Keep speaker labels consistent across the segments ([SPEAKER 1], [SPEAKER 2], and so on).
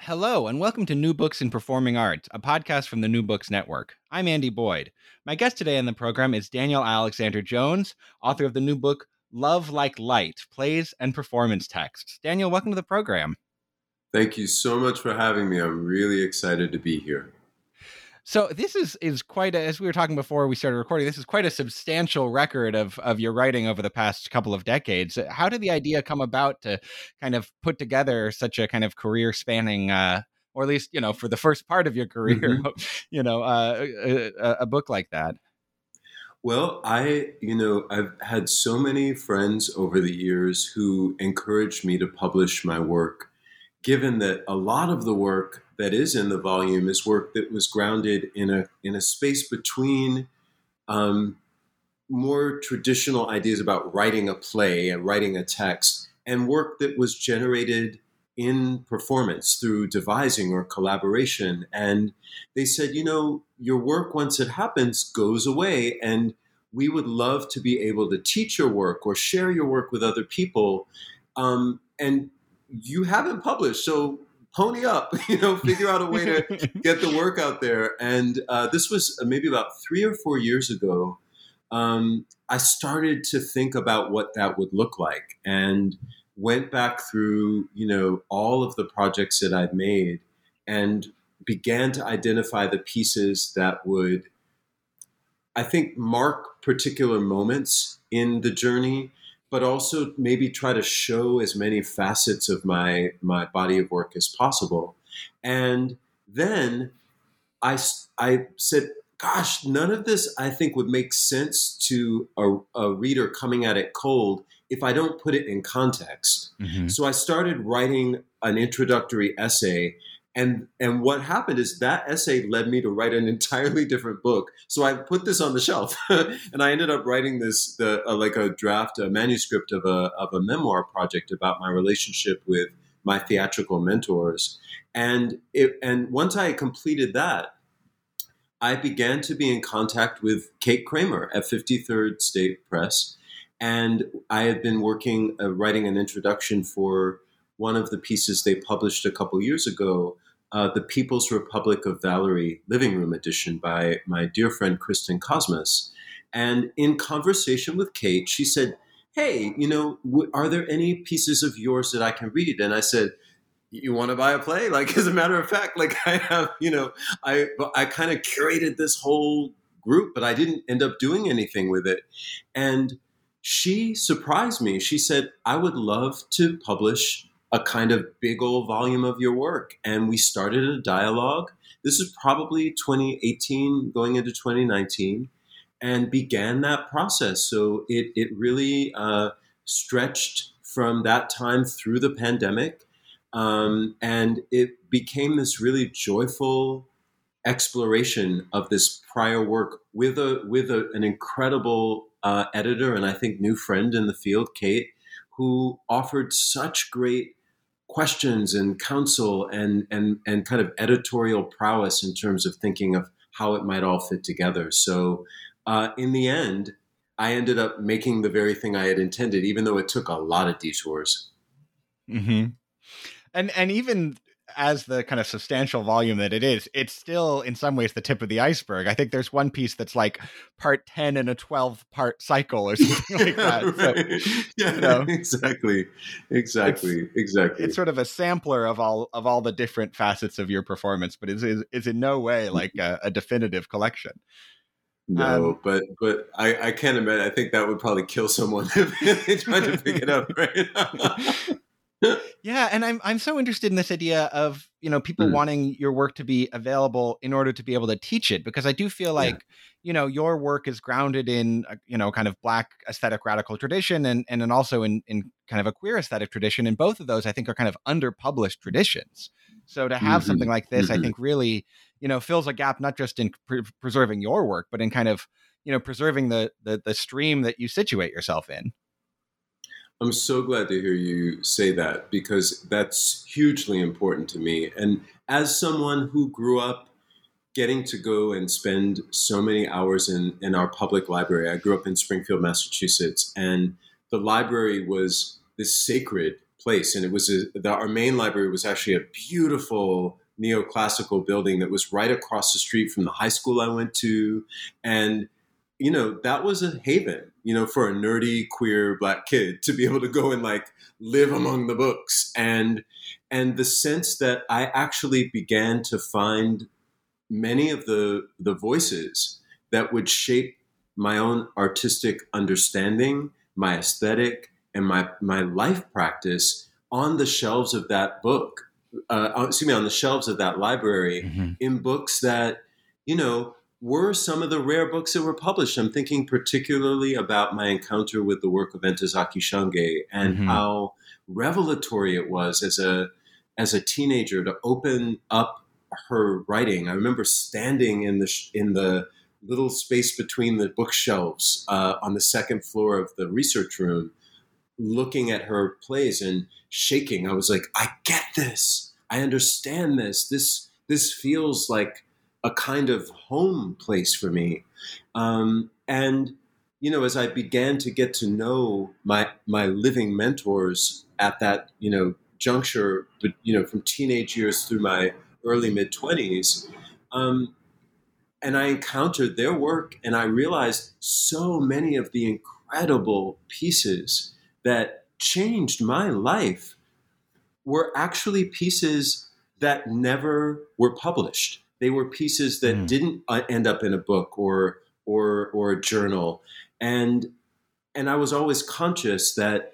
[SPEAKER 1] Hello, and welcome to New Books in Performing Arts, a podcast from the New Books Network. I'm Andy Boyd. My guest today on the program is Daniel Alexander Jones, author of the new book Love Like Light Plays and Performance Texts. Daniel, welcome to the program.
[SPEAKER 2] Thank you so much for having me. I'm really excited to be here.
[SPEAKER 1] So this is is quite a, as we were talking before we started recording. This is quite a substantial record of of your writing over the past couple of decades. How did the idea come about to kind of put together such a kind of career spanning, uh, or at least you know for the first part of your career, mm-hmm. you know, uh, a, a book like that?
[SPEAKER 2] Well, I, you know, I've had so many friends over the years who encouraged me to publish my work, given that a lot of the work that is in the volume is work that was grounded in a in a space between um, more traditional ideas about writing a play and writing a text, and work that was generated in performance through devising or collaboration. And they said, you know, your work once it happens goes away, and we would love to be able to teach your work or share your work with other people. Um, and you haven't published, so pony up, you know, figure out a way to get the work out there. And uh, this was uh, maybe about three or four years ago. Um, I started to think about what that would look like and went back through, you know, all of the projects that I'd made and began to identify the pieces that would, I think, mark particular moments in the journey but also maybe try to show as many facets of my my body of work as possible. And then I I said, gosh, none of this I think would make sense to a, a reader coming at it cold if I don't put it in context. Mm-hmm. So I started writing an introductory essay and and what happened is that essay led me to write an entirely different book. So i put this on the shelf and i ended up writing this the uh, like a draft a manuscript of a of a memoir project about my relationship with my theatrical mentors. And it and once i completed that i began to be in contact with kate kramer at 53rd state press. And i had been working uh, writing an introduction for one of the pieces they published a couple years ago uh, The People's Republic of Valerie Living Room Edition by my dear friend Kristen Kosmas. And in conversation with Kate, she said, Hey, you know, w- are there any pieces of yours that I can read? And I said, you want to buy a play? Like, as a matter of fact, like I have, you know, I I kind of curated this whole group, but I didn't end up doing anything with it. And she surprised me. She said, I would love to publish a kind of big old volume of your work. And we started a dialogue. This is probably 2018 going into 2019 and began that process. So it, it really uh, stretched from that time through the pandemic. Um, and it became this really joyful exploration of this prior work with a with a, an incredible uh, editor and I think new friend in the field, Kate, who offered such great questions and counsel and and and kind of editorial prowess in terms of thinking of how it might all fit together. So uh, in the end, I ended up making the very thing I had intended, even though it took a lot of detours.
[SPEAKER 1] Mm-hmm. And and even as the kind of substantial volume that it is, it's still in some ways the tip of the iceberg. I think there's one piece that's like part 10 in a 12 part cycle or something like that.
[SPEAKER 2] right. So, yeah, you know, exactly. Exactly.
[SPEAKER 1] It's,
[SPEAKER 2] exactly.
[SPEAKER 1] It's sort of a sampler of all of all the different facets of your performance, but it's, is, is in no way like a, a definitive collection.
[SPEAKER 2] No, um, but but I, I can't imagine. I think that would probably kill someone if they tried to pick it up, right?
[SPEAKER 1] Yeah, and I'm I'm so interested in this idea of you know people mm. wanting your work to be available in order to be able to teach it because I do feel like yeah. you know your work is grounded in you know kind of black aesthetic radical tradition and and then also in in kind of a queer aesthetic tradition and both of those I think are kind of underpublished traditions. So to have mm-hmm. something like this, mm-hmm. I think really you know fills a gap not just in pre- preserving your work but in kind of you know preserving the, the the stream that you situate yourself in.
[SPEAKER 2] I'm so glad to hear you say that because that's hugely important to me. And as someone who grew up getting to go and spend so many hours in, in our public library, I grew up in Springfield, Massachusetts, and the library was this sacred place. And it was a, the, our main library was actually a beautiful neoclassical building that was right across the street from the high school I went to. And you know, that was a haven, you know, for a nerdy queer black kid to be able to go and like live among the books and and the sense that I actually began to find many of the the voices that would shape my own artistic understanding, my aesthetic, and my my life practice on the shelves of that book. Uh, uh excuse me, on the shelves of that library, mm-hmm. in books that you know were some of the rare books that were published. I'm thinking particularly about my encounter with the work of Ntozake Shange and mm-hmm. how revelatory it was as a as a teenager to open up her writing. I remember standing in the in the little space between the bookshelves uh, on the second floor of the research room, looking at her plays and shaking. I was like, I get this. I understand this. This this feels like a kind of home place for me. Um, and you know, as I began to get to know my my living mentors at that you know juncture, but you know, from teenage years through my early mid twenties, um, and I encountered their work, and I realized so many of the incredible pieces that changed my life were actually pieces that never were published. They were pieces that mm. didn't uh, end up in a book or or or a journal, and and I was always conscious that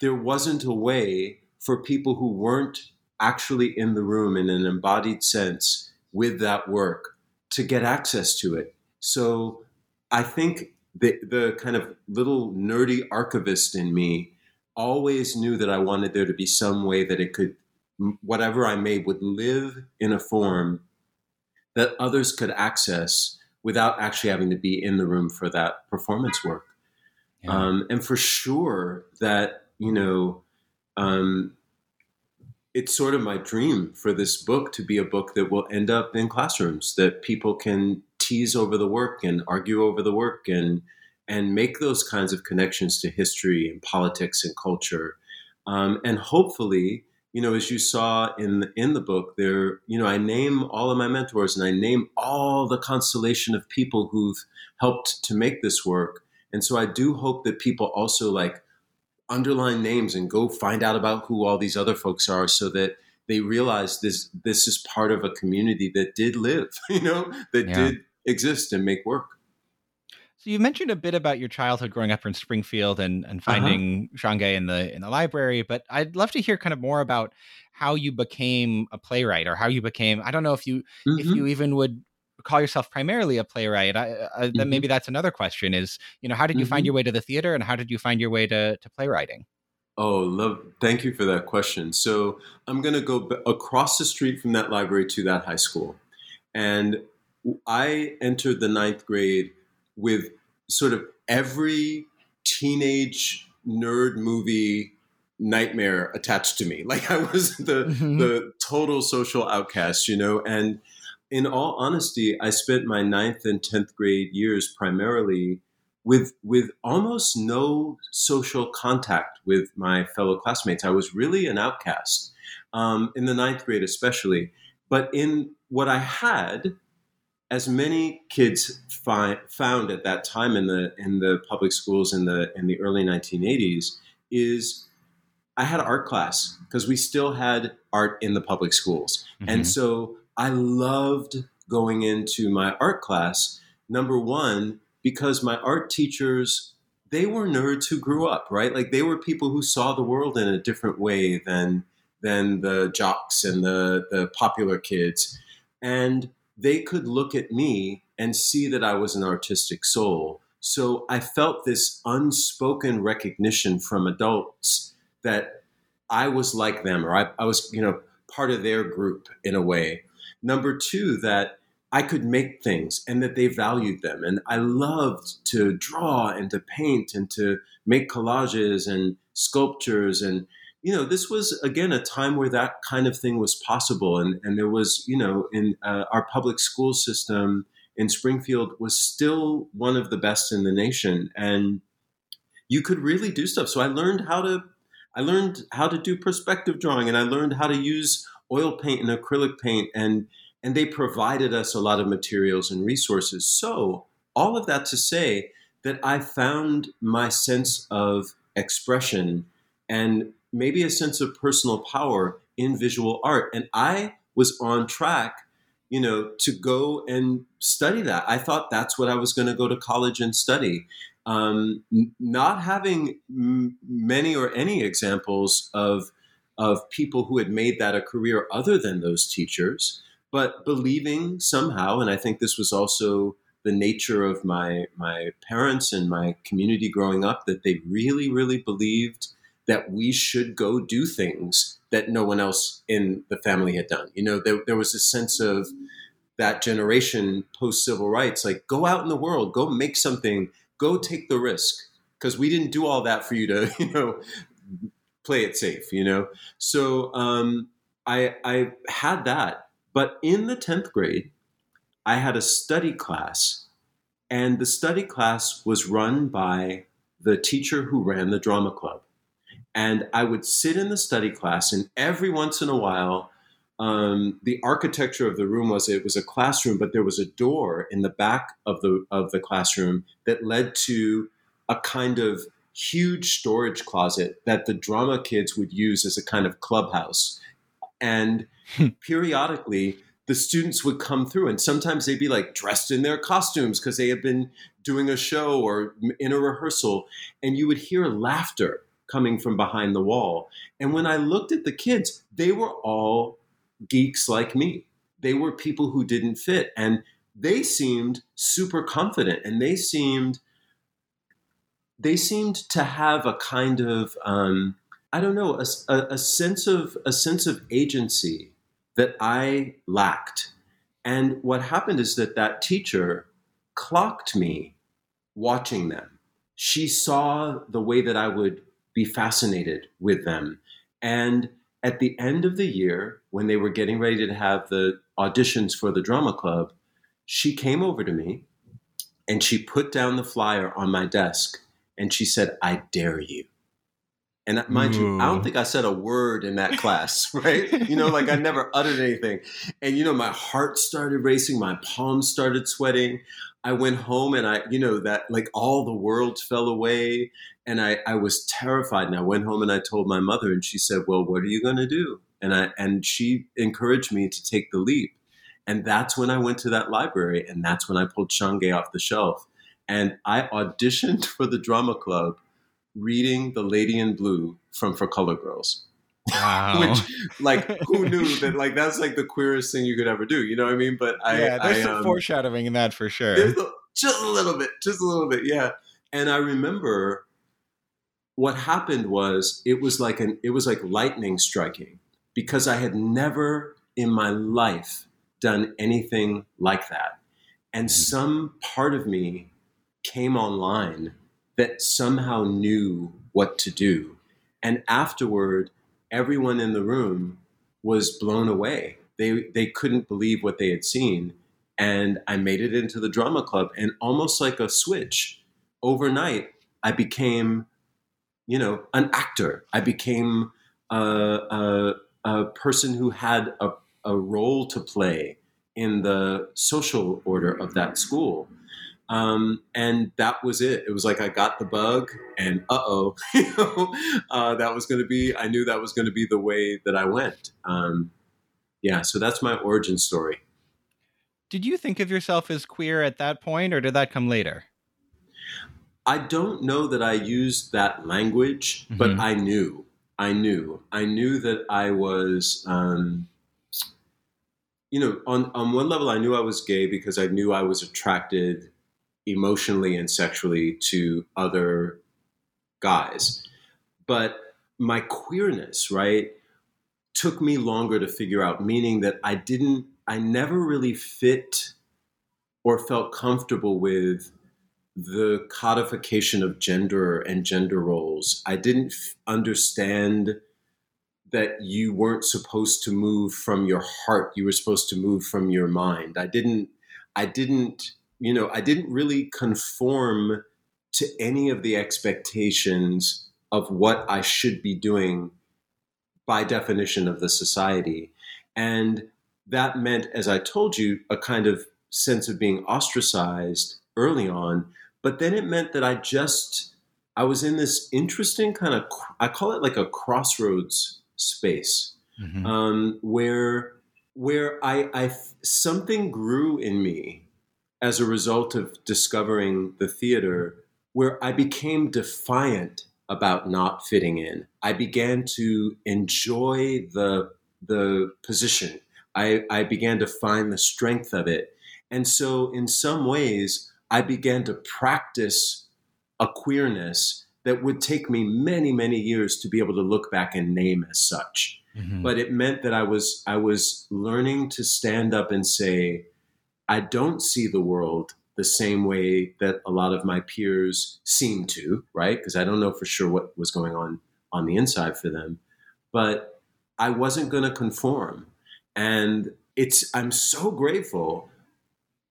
[SPEAKER 2] there wasn't a way for people who weren't actually in the room in an embodied sense with that work to get access to it. So I think the the kind of little nerdy archivist in me always knew that I wanted there to be some way that it could whatever I made would live in a form that others could access without actually having to be in the room for that performance work. Yeah. Um, and for sure that, you know, um, it's sort of my dream for this book to be a book that will end up in classrooms that people can tease over the work and argue over the work and and make those kinds of connections to history and politics and culture um, and hopefully you know, as you saw in the, in the book, there, you know, I name all of my mentors and I name all the constellation of people who've helped to make this work. And so I do hope that people also like underline names and go find out about who all these other folks are, so that they realize this this is part of a community that did live, you know, that yeah. did exist and make work.
[SPEAKER 1] So you mentioned a bit about your childhood growing up in Springfield and, and uh-huh. finding uh-huh. Shange in the in the library, but I'd love to hear kind of more about how you became a playwright or how you became. I don't know if you mm-hmm. if you even would call yourself primarily a playwright. I, I, mm-hmm. Then maybe that's another question: is you know how did you mm-hmm. find your way to the theater and how did you find your way to to playwriting?
[SPEAKER 2] Oh, love! Thank you for that question. So I'm going to go b- across the street from that library to that high school, and I entered the ninth grade with sort of every teenage nerd movie nightmare attached to me. Like I was the mm-hmm. the total social outcast, you know. And in all honesty, I spent my ninth and tenth grade years primarily with with almost no social contact with my fellow classmates. I was really an outcast um, in the ninth grade, especially. But in what I had, as many kids find, found at that time in the in the public schools in the in the early 1980s is I had art class because we still had art in the public schools, mm-hmm. and so I loved going into my art class. Number one, because my art teachers they were nerds who grew up right, like they were people who saw the world in a different way than than the jocks and the, the popular kids. And they could look at me and see that I was an artistic soul. So I felt this unspoken recognition from adults that I was like them, or I, I was, you know, part of their group in a way. Number two, that I could make things and that they valued them. And I loved to draw and to paint and to make collages and sculptures. And, you know, this was, again, a time where that kind of thing was possible. And, and there was, you know, in uh, our public school system in Springfield was still one of the best in the nation. And you could really do stuff. So I learned how to. I learned how to do perspective drawing and I learned how to use oil paint and acrylic paint and and they provided us a lot of materials and resources. So, all of that to say that I found my sense of expression and maybe a sense of personal power in visual art. And I was on track, you know, to go and study that. I thought that's what I was going to go to college and study. Um, not having m- many or any examples of of people who had made that a career other than those teachers, but believing somehow, and I think this was also the nature of my my parents and my community growing up that they really really believed that we should go do things that no one else in the family had done. You know, there, there was a sense of that generation post civil rights, like go out in the world, go make something, go take the risk, because we didn't do all that for you to, you know, play it safe. You know, so um, I I had that but in the 10th grade, I had a study class, and the study class was run by the teacher who ran the drama club. And I would sit in the study class, and every once in a while, um, the architecture of the room was it was a classroom, but there was a door in the back of the of the classroom that led to a kind of huge storage closet that the drama kids would use as a kind of clubhouse. And periodically the students would come through and sometimes they'd be like dressed in their costumes because they had been doing a show or in a rehearsal and you would hear laughter coming from behind the wall and when i looked at the kids they were all geeks like me they were people who didn't fit and they seemed super confident and they seemed they seemed to have a kind of um, i don't know a, a, a sense of a sense of agency that I lacked. And what happened is that that teacher clocked me watching them. She saw the way that I would be fascinated with them. And at the end of the year, when they were getting ready to have the auditions for the drama club, she came over to me and she put down the flyer on my desk and she said, I dare you. And mind Ooh. you, I don't think I said a word in that class, right? you know, like I never uttered anything. And, you know, my heart started racing, my palms started sweating. I went home and I, you know, that like all the worlds fell away. And I, I was terrified. And I went home and I told my mother, and she said, Well, what are you going to do? And I, and she encouraged me to take the leap. And that's when I went to that library. And that's when I pulled Shange off the shelf. And I auditioned for the drama club reading The Lady in Blue from For Color Girls.
[SPEAKER 1] Wow.
[SPEAKER 2] Which, like, who knew that? Like, that's like the queerest thing you could ever do. You know what I mean? But I,
[SPEAKER 1] yeah, there's
[SPEAKER 2] I,
[SPEAKER 1] some
[SPEAKER 2] um,
[SPEAKER 1] foreshadowing in that for sure.
[SPEAKER 2] A, just a little bit, just a little bit, yeah. And I remember what happened was it was like an it was like lightning striking because I had never in my life done anything like that, and mm-hmm. some part of me came online that somehow knew what to do. And afterward, everyone in the room was blown away. They, they couldn't believe what they had seen. And I made it into the drama club, and almost like a switch, overnight, I became, you know, an actor. I became a, a, a person who had a, a role to play in the social order of that school. Um, and that was it. It was like I got the bug, and uh oh, you know, uh, that was going to be. I knew that was going to be the way that I went. Um, yeah, so that's my origin story.
[SPEAKER 1] Did you think of yourself as queer at that point, or did that come later?
[SPEAKER 2] I don't know that I used that language, mm-hmm. but I knew. I knew. I knew that I was, um, you know, on, on one level, I knew I was gay because I knew I was attracted emotionally and sexually to other guys. But my queerness, right, took me longer to figure out, meaning that I didn't, I never really fit or felt comfortable with the codification of gender and gender roles. I didn't f- understand that you weren't supposed to move from your heart. You were supposed to move from your mind. I didn't, I didn't, you know, I didn't really conform to any of the expectations of what I should be doing by definition of the society. And that meant, as I told you, a kind of sense of being ostracized early on. But then it meant that I just, I was in this interesting kind of, I call it like a crossroads space mm-hmm. um, where, where I, I, something grew in me as a result of discovering the theater where I became defiant about not fitting in. I began to enjoy the the position. I, I began to find the strength of it. And so in some ways, I began to practice a queerness that would take me many, many years to be able to look back and name as such. Mm-hmm. But it meant that I was I was learning to stand up and say, I don't see the world the same way that a lot of my peers seem to, right? Because I don't know for sure what was going on on the inside for them. But I wasn't going to conform. And it's I'm so grateful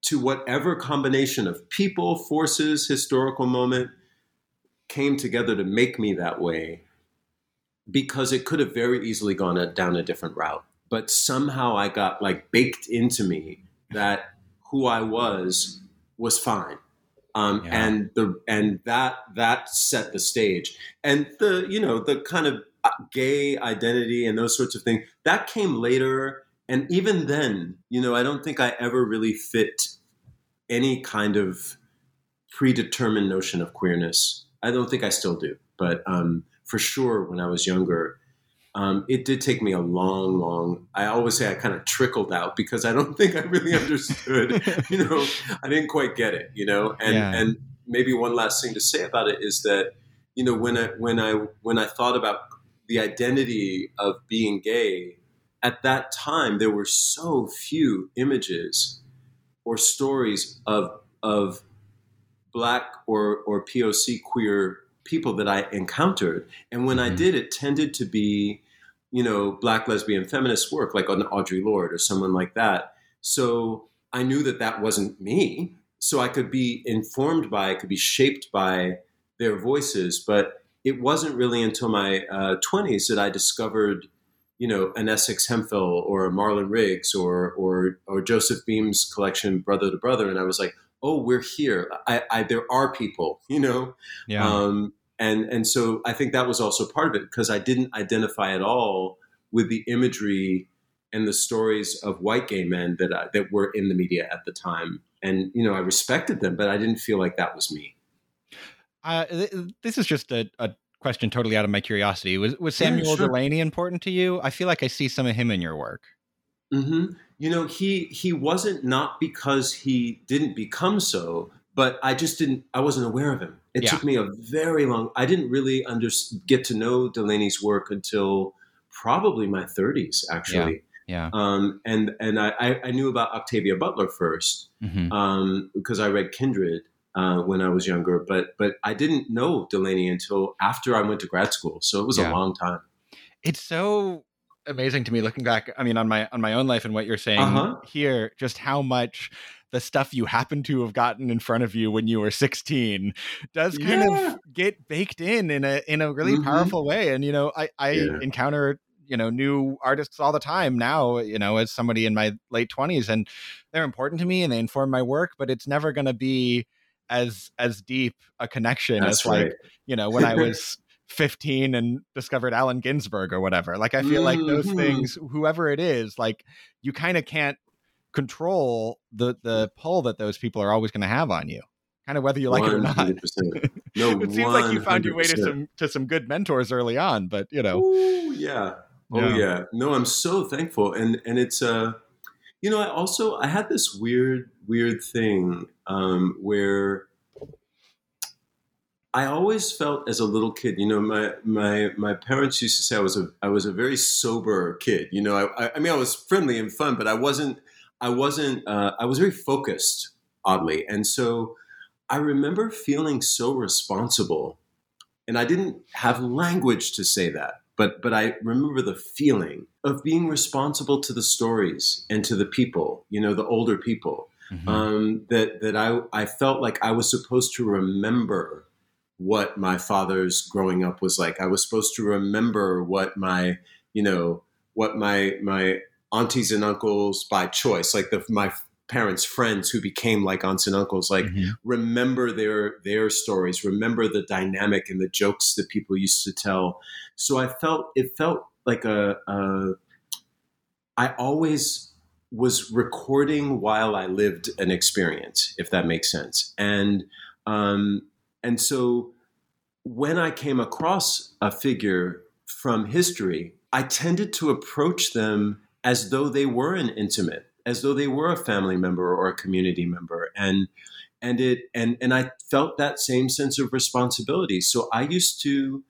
[SPEAKER 2] to whatever combination of people, forces, historical moment came together to make me that way because it could have very easily gone a, down a different route. But somehow I got like baked into me that who I was was fine. Um, yeah. and the and that that set the stage and the you know the kind of uh, gay identity and those sorts of things that came later and even then you know i don't think i ever really fit any kind of predetermined notion of queerness i don't think i still do but um, for sure when i was younger um, it did take me a long, long. I always say I kind of trickled out because I don't think I really understood. you know, I didn't quite get it. You know, and yeah. and maybe one last thing to say about it is that you know when I when I when I thought about the identity of being gay at that time, there were so few images or stories of of black or or POC queer people that I encountered. And when mm-hmm. I did, it tended to be, you know, black lesbian feminist work, like on Audre Lorde or someone like that. So I knew that that wasn't me. So I could be informed by, I could be shaped by their voices. But it wasn't really until my uh, 20s that I discovered, you know, an Essex Hemphill or a Marlon Riggs or, or, or Joseph Beam's collection, Brother to Brother. And I was like, oh, we're here. I, I, there are people, you know? Yeah. Um, and, and so I think that was also part of it because I didn't identify at all with the imagery and the stories of white gay men that, I, that were in the media at the time. And, you know, I respected them, but I didn't feel like that was me.
[SPEAKER 1] Uh, this is just a, a question totally out of my curiosity. Was, was Samuel yeah, sure. Delany important to you? I feel like I see some of him in your work.
[SPEAKER 2] Mm-hmm you know, he he wasn't not because he didn't become so, but I just didn't. I wasn't aware of him. It yeah. took me a very long. I didn't really under, get to know Delany's work until probably my 30s, actually.
[SPEAKER 1] Yeah. yeah.
[SPEAKER 2] Um, and and I, I knew about Octavia Butler 1st mm-hmm. um, because I read Kindred uh, when I was younger, but but I didn't know Delany until after I went to grad school. So it was yeah. a long time.
[SPEAKER 1] It's so amazing to me looking back i mean on my on my own life and what you're saying uh-huh. here just how much the stuff you happen to have gotten in front of you when you were 16 does kind yeah. of get baked in in a in a really mm-hmm. powerful way and you know i i yeah. encounter you know new artists all the time now you know as somebody in my late 20s and they're important to me and they inform my work but it's never going to be as as deep a connection That's as right. like you know when i was 15 and discovered Allen Ginsberg or whatever. Like I feel mm-hmm. like those mm-hmm. things, whoever it is, like you kind of can't control the the pull that those people are always going to have on you, kind of whether you like 100%. it or not.
[SPEAKER 2] No,
[SPEAKER 1] it seems like you found your way to some to some good mentors early on, but you know.
[SPEAKER 2] Ooh, yeah. Oh yeah. yeah. No, I'm so thankful. And and it's uh you know, I also I had this weird, weird thing um where I always felt as a little kid, you know, my my my parents used to say I was a I was a very sober kid. You know, I I mean I was friendly and fun, but I wasn't I wasn't uh, I was very focused, oddly, and so I remember feeling so responsible, and I didn't have language to say that, but but I remember the feeling of being responsible to the stories and to the people, you know, the older people. Mm-hmm. Um, that that I I felt like I was supposed to remember what my father's growing up was like. I was supposed to remember what my, you know, what my my aunties and uncles by choice, like the my parents' friends who became like aunts and uncles, like mm-hmm. remember their their stories, remember the dynamic and the jokes that people used to tell. So I felt it felt like a, a I always was recording while I lived an experience, if that makes sense. And um, and so when I came across a figure from history, I tended to approach them as though they were an intimate, as though they were a family member or a community member. And and it and and I felt that same sense of responsibility. So I used to,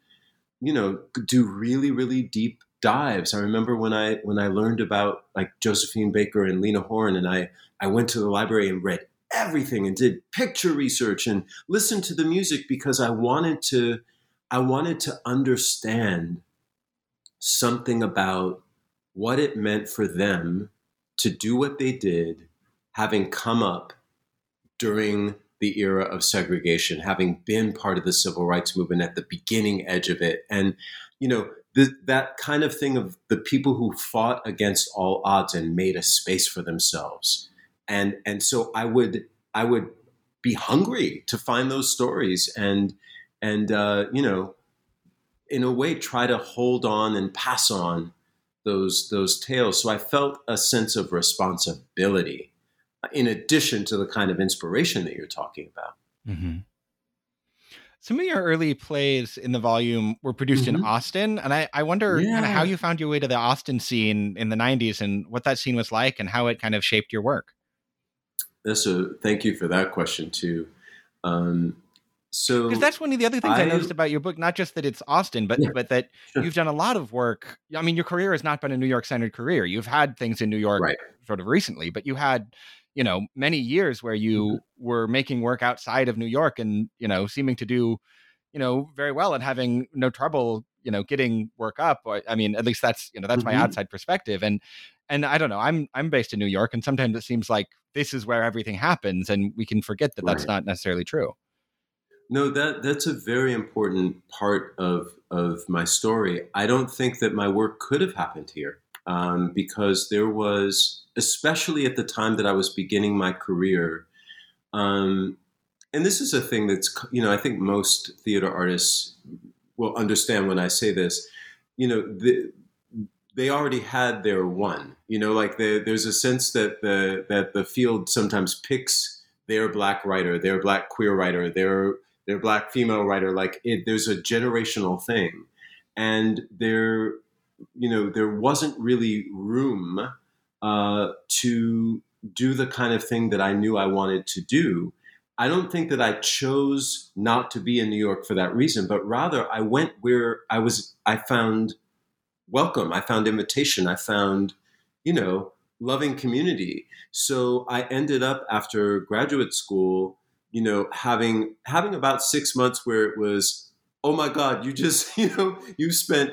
[SPEAKER 2] you know, do really, really deep dives. I remember when I when I learned about like Josephine Baker and Lena Horne, and I I went to the library and read everything and did picture research and listened to the music because I wanted to I wanted to understand something about what it meant for them to do what they did having come up during the era of segregation having been part of the civil rights movement at the beginning edge of it. And you know that kind of thing of the people who fought against all odds and made a space for themselves. And and so I would I would be hungry to find those stories and and uh, you know in a way try to hold on and pass on those those tales. So I felt a sense of responsibility in addition to the kind of inspiration that you're talking about. Mm-hmm.
[SPEAKER 1] Some of your early plays in the volume were produced mm-hmm. in Austin, and I, I wonder yeah. kind of how you found your way to the Austin scene in the '90s and what that scene was like, and how it kind of shaped your work.
[SPEAKER 2] That's a thank you for that question too. Um, so
[SPEAKER 1] because that's one of the other things I, I, noticed about your book, not just that it's Austin, but yeah, but that sure. you've done a lot of work. I mean, your career has not been a New York centered career. You've had things in New York right. sort of recently, but you had you know many years where you mm-hmm. were making work outside of New York and you know seeming to do you know very well and having no trouble you know getting work up i mean at least that's you know that's mm-hmm. my outside perspective and and i don't know i'm i'm based in new york and sometimes it seems like this is where everything happens and we can forget that right. that's not necessarily true
[SPEAKER 2] no that that's a very important part of of my story. I don't think that my work could have happened here um, because there was especially at the time that i was beginning my career um, and this is a thing that's you know i think most theater artists will understand when i say this. You know the, they already had their one you know like the, there's a sense that the that the field sometimes picks their black writer their black queer writer their their black female writer like it, there's a generational thing. And there you know there wasn't really room uh, to do the kind of thing that i knew i wanted to do. I don't think that I chose not to be in New York for that reason, but rather I went where I was, I found welcome, I found invitation, I found, you know, loving community. So I ended up after graduate school, you know, having having about six months where it was, oh my God, you just, you know, you spent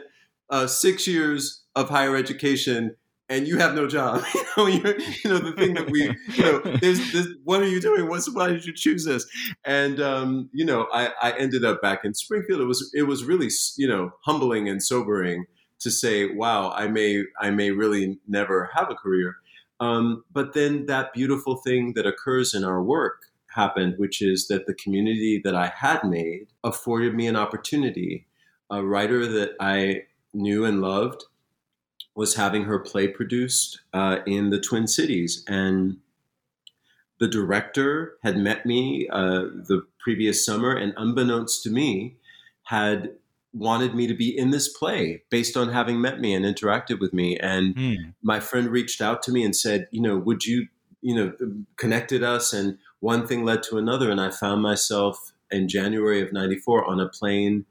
[SPEAKER 2] uh, six years of higher education and you have no job. you know, you know the thing that we, you know, there's, there's, what are you doing? What's why did you choose this? And um, you know, I, I ended up back in Springfield. It was it was really you know humbling and sobering to say, wow, I may I may really never have a career. Um, but then that beautiful thing that occurs in our work happened, which is that the community that I had made afforded me an opportunity. A writer that I knew and loved was having her play produced uh, in the Twin Cities, and the director had met me uh, the previous summer, and unbeknownst to me, had wanted me to be in this play based on having met me and interacted with me. And mm. my friend reached out to me and said, you know, would you, you know, connected us, and one thing led to another, and I found myself in January of '94 on a plane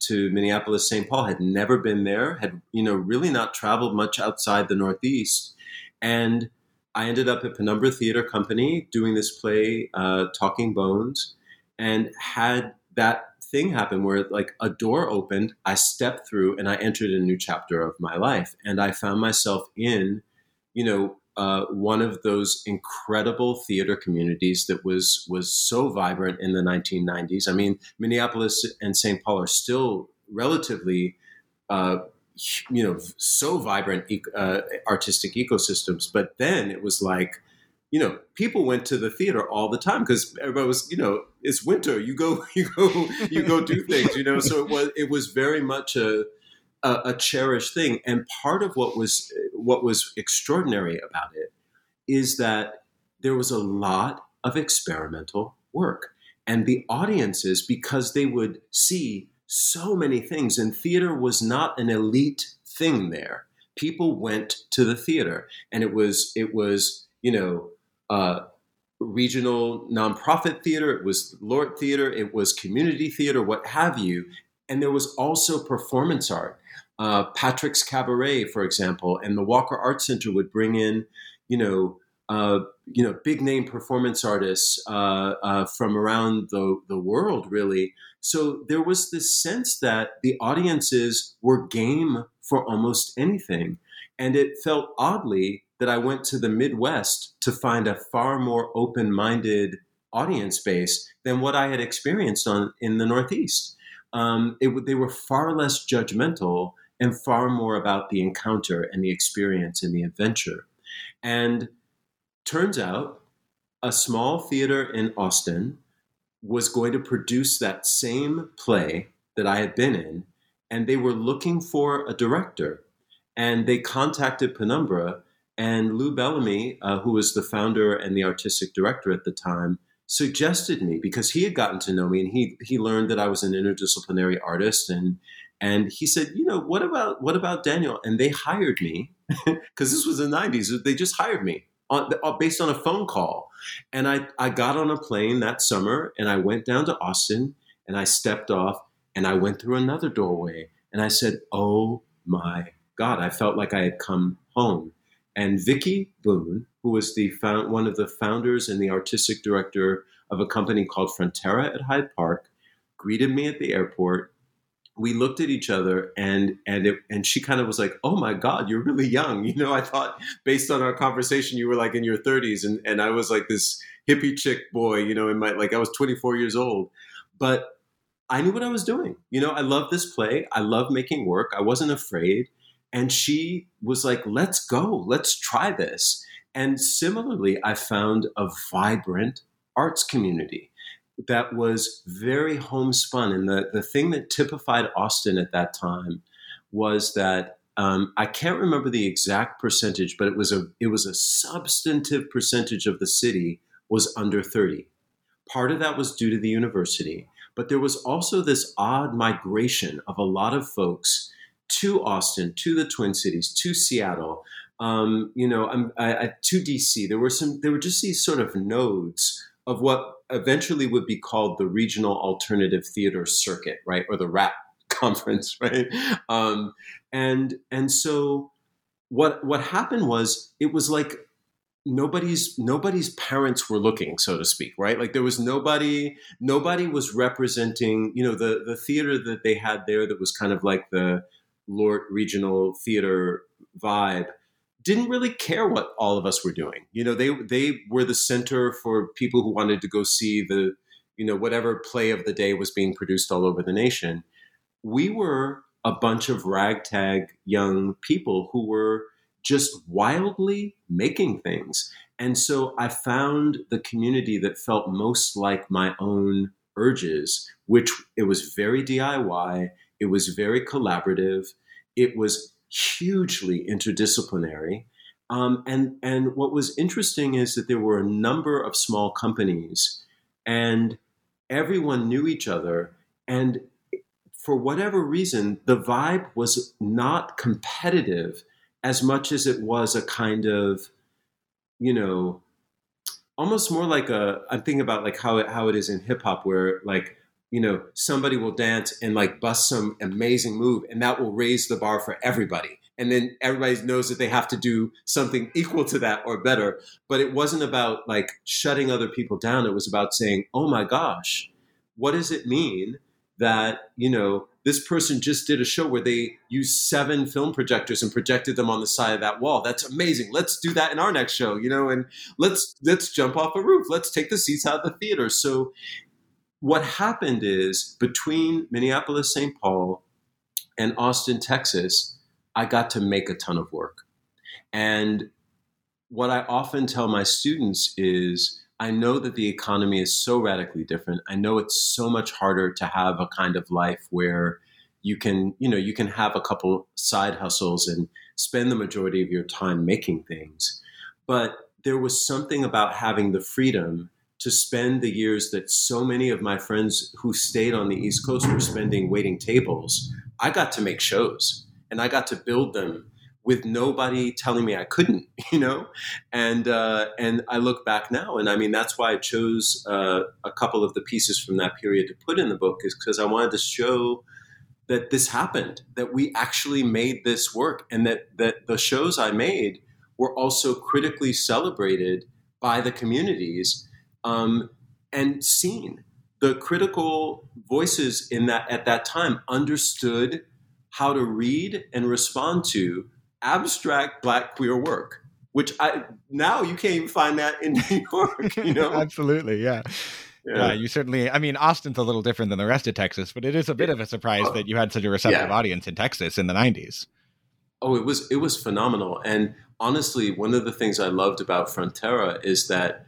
[SPEAKER 2] to Minneapolis, St. Paul. Had never been there. Had you know really not traveled much outside the Northeast, and I ended up at Penumbra Theater Company doing this play, uh, Talking Bones, and had that thing happen where like a door opened, I stepped through, and I entered a new chapter of my life, and I found myself in, you know, uh, one of those incredible theater communities that was was so vibrant in the 1990s. I mean, Minneapolis and St. Paul are still relatively, uh, you know, so vibrant uh, artistic ecosystems. But then it was like, you know, people went to the theater all the time because everybody was, you know, it's winter. You go, you go, you go do things. You know, so it was it was very much a a, a cherished thing. And part of what was what was extraordinary about it is that there was a lot of experimental work. And the audiences, because they would see so many things, and theater was not an elite thing there. People went to the theater, and it was it was you know uh, regional nonprofit theater, it was LORT theater, it was community theater, what have you, and there was also performance art uh, Patrick's Cabaret, for example, and the Walker Art Center would bring in, you know, uh, you know, big name performance artists uh, uh, from around the, the world, really. So there was this sense that the audiences were game for almost anything. And it felt oddly that I went to the Midwest to find a far more open minded audience base than what I had experienced on in the Northeast. Um, it, they were far less judgmental and far more about the encounter and the experience and the adventure. And turns out a small theater in Austin was going to produce that same play that I had been in, and they were looking for a director. And they contacted Penumbra, and Lou Bellamy, uh, who was the founder and the artistic director at the time, suggested me because he had gotten to know me and he he learned that I was an interdisciplinary artist and and he said, you know, what about what about Daniel? And they hired me because this was the '90s. They just hired me on, uh, based on a phone call, and I I got on a plane that summer and I went down to Austin and I stepped off and I went through another doorway and I said, oh my God, I felt like I had come home. And Vicky Boone, who was the found, one of the founders and the artistic director of a company called Frontera at Hyde Park, greeted me at the airport we looked at each other and and it, and she kind of was like oh my god you're really young. You know i thought based on our conversation you were like in your 30s and and i was like this hippie chick boy you know in my like i was 24 years old. But i knew what i was doing. You know i love this play. I love making work. I wasn't afraid. And she was like let's go. Let's try this. And similarly i found a vibrant arts community that was very homespun. And the, the thing that typified Austin at that time was that um, I can't remember the exact percentage, but it was a it was a substantive percentage of the city was under 30. Part of that was due to the university, but there was also this odd migration of a lot of folks to Austin, to the Twin Cities, to Seattle, um, you know, I, I, to DC. There were some. There were just these sort of nodes of what eventually would be called the Regional Alternative Theater Circuit, right, or the RAT conference, right? Um, and and so what what happened was it was like nobody's nobody's parents were looking so to speak right like there was nobody nobody was representing you know the the theater that they had there that was kind of like the lort regional theater vibe didn't really care what all of us were doing. You know, they they were the center for people who wanted to go see the, you know, whatever play of the day was being produced all over the nation. We were a bunch of ragtag young people who were just wildly making things. And so I found the community that felt most like my own urges, which it was very DIY, it was very collaborative, it was hugely interdisciplinary. Um, and and what was interesting is that there were a number of small companies, and everyone knew each other. And for whatever reason, the vibe was not competitive as much as it was a kind of, you know, almost more like a. I'm thinking about like how it how it is in hip hop, where like you know somebody will dance and like bust some amazing move, and that will raise the bar for everybody. And then everybody knows that they have to do something equal to that or better. But it wasn't about like shutting other people down. It was about saying, "Oh my gosh, what does it mean that you know this person just did a show where they used seven film projectors and projected them on the side of that wall that's amazing let's do that in our next show you know and let's let's jump off a roof let's take the seats out of the theater so what happened is between minneapolis st paul and austin texas i got to make a ton of work and what i often tell my students is I know that the economy is so radically different. I know it's so much harder to have a kind of life where you can, you know, you can have a couple side hustles and spend the majority of your time making things. But there was something about having the freedom to spend the years that so many of my friends who stayed on the East Coast were spending waiting tables. I got to make shows and I got to build them with nobody telling me I couldn't, you know, and uh, and I look back now, and I mean that's why I chose uh, a couple of the pieces from that period to put in the book is because I wanted to show that this happened, that we actually made this work, and that that the shows I made were also critically celebrated by the communities um, and seen. The critical voices in that at that time understood how to read and respond to abstract black queer work which i now you can't even find that in new york you know
[SPEAKER 1] absolutely yeah. yeah. yeah you certainly i mean austin's a little different than the rest of texas but it is a bit of a surprise that you had such a receptive yeah. audience in texas in the 90s
[SPEAKER 2] oh it was it was phenomenal and honestly one of the things i loved about frontera is that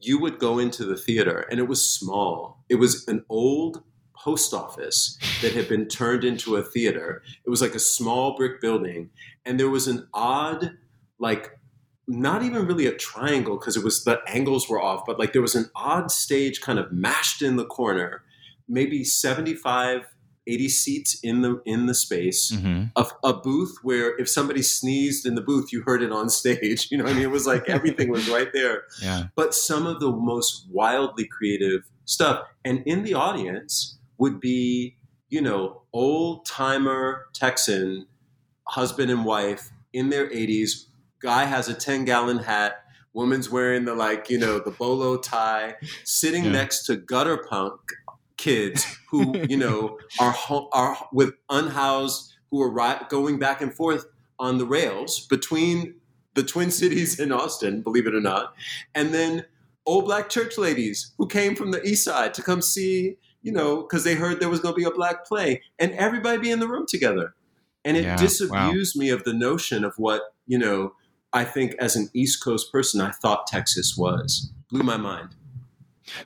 [SPEAKER 2] you would go into the theater and it was small it was an old post office that had been turned into a theater. It was like a small brick building, and there was an odd, like, not even really a triangle because it was the angles were off, but like there was an odd stage kind of mashed in the corner, maybe 75 80 seats in the in the space mm-hmm. a, a, booth where if somebody sneezed in the booth you heard it on stage you know i mean it was like everything was right there
[SPEAKER 1] yeah.
[SPEAKER 2] but some of the most wildly creative stuff and in the audience would be, you know, old timer Texan, husband and wife in their 80s. Guy has a 10 gallon hat. Woman's wearing the like, you know, the bolo tie, sitting yeah. next to gutter punk kids who, you know, are are with unhoused who are ri- going back and forth on the rails between the Twin Cities and Austin, believe it or not, and then old black church ladies who came from the east side to come see you know, because they heard there was going to be a black play, and everybody be in the room together. And it yeah, disabused wow. me of the notion of what you know. I think as an East Coast person, I thought Texas was blew my mind.